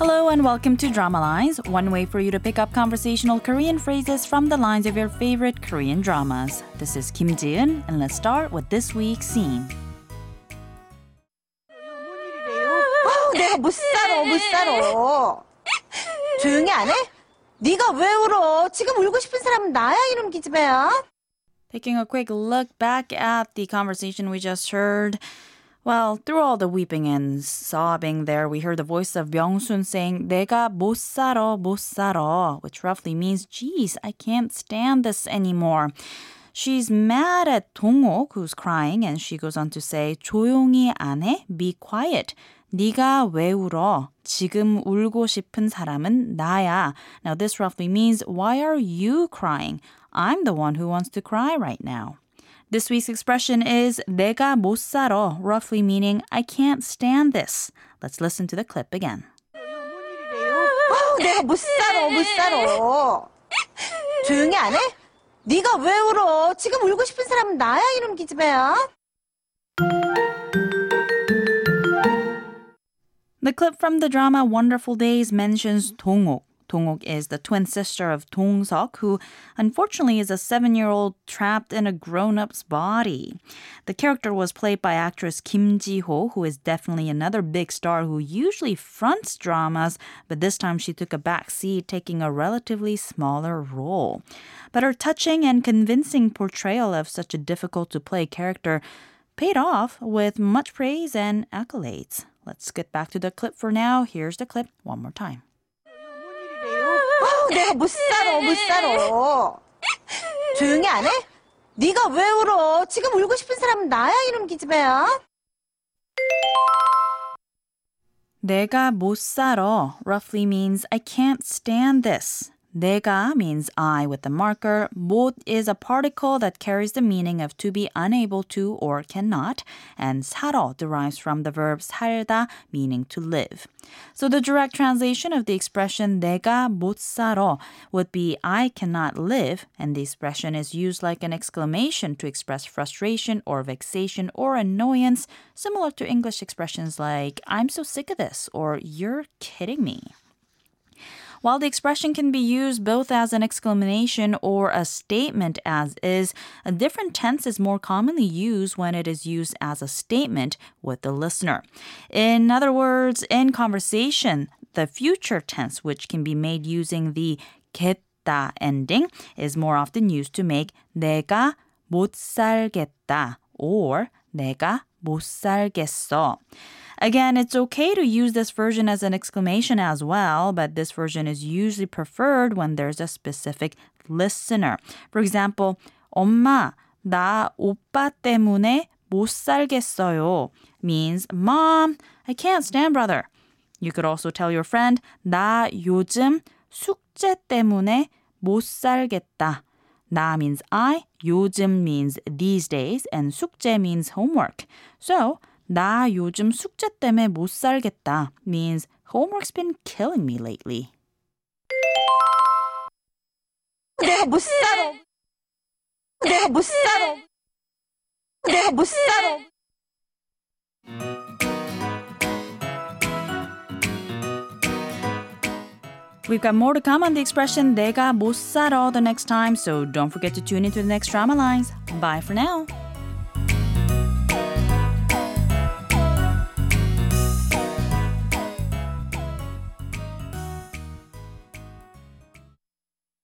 Hello and welcome to Drama Lines, one way for you to pick up conversational Korean phrases from the lines of your favorite Korean dramas. This is Kim Ji-eun, and let's start with this week's scene. 아우, 내가 못 살아, 못 살아. 조용히 안 해? 네가 왜 울어? 지금 울고 싶은 사람은 나야, 이놈 기집애야. Taking a quick look back at the conversation we just heard. Well, through all the weeping and sobbing there, we heard the voice of Byung-sun saying, 내가 못 살아, 못 살아, which roughly means, geez, I can't stand this anymore. She's mad at Dongok, who's crying, and she goes on to say, 조용히 안 해? Be quiet. 네가 왜 울어? 지금 울고 싶은 사람은 나야. Now this roughly means, why are you crying? I'm the one who wants to cry right now. This week's expression is 내가 못 살아, roughly meaning I can't stand this. Let's listen to the clip again. 아우, 내가 못 살아, 못 살아. 조용히 안 해? 네가 왜 울어? 지금 울고 싶은 사람은 나야, 이놈 기집애야. The clip from the drama Wonderful Days mentions Dongok. Dongok is the twin sister of Dong-seok, who unfortunately is a seven-year-old trapped in a grown-up's body. The character was played by actress Kim Ji-ho, who is definitely another big star who usually fronts dramas, but this time she took a back seat, taking a relatively smaller role. But her touching and convincing portrayal of such a difficult-to-play character paid off with much praise and accolades. Let's get back to the clip for now. Here's the clip one more time. 내가 못 살아, 못 살아. 조용히 안 해? 네가 왜 울어? 지금 울고 싶은 사람은 나야, 이놈 기집애야. 내가 못 살아 roughly means I can't stand this. 내가 means I with the marker. 못 is a particle that carries the meaning of to be unable to or cannot. And 살아 derives from the verb 살다, meaning to live. So the direct translation of the expression 내가 못 살아 would be I cannot live. And the expression is used like an exclamation to express frustration or vexation or annoyance, similar to English expressions like I'm so sick of this or you're kidding me. While the expression can be used both as an exclamation or a statement as is, a different tense is more commonly used when it is used as a statement with the listener. In other words, in conversation, the future tense, which can be made using the 겠다 ending, is more often used to make 내가 못 살겠다 or 내가 못 살겠어. Again, it's okay to use this version as an exclamation as well, but this version is usually preferred when there's a specific listener. For example, 엄마, 나 오빠 때문에 못 살겠어요 means, Mom, I can't stand brother. You could also tell your friend, 나 요즘 숙제 때문에 못 살겠다. 나 means I, 요즘 means these days, and 숙제 means homework. So, 나 요즘 숙제 때문에 못 살겠다 means homework's been killing me lately. 내가 못 살아. 내가 못 살아. 내가 못 살아. We've got more to come on the expression 내가 못 살아 the next time, so don't forget to tune into the next drama lines. Bye for now.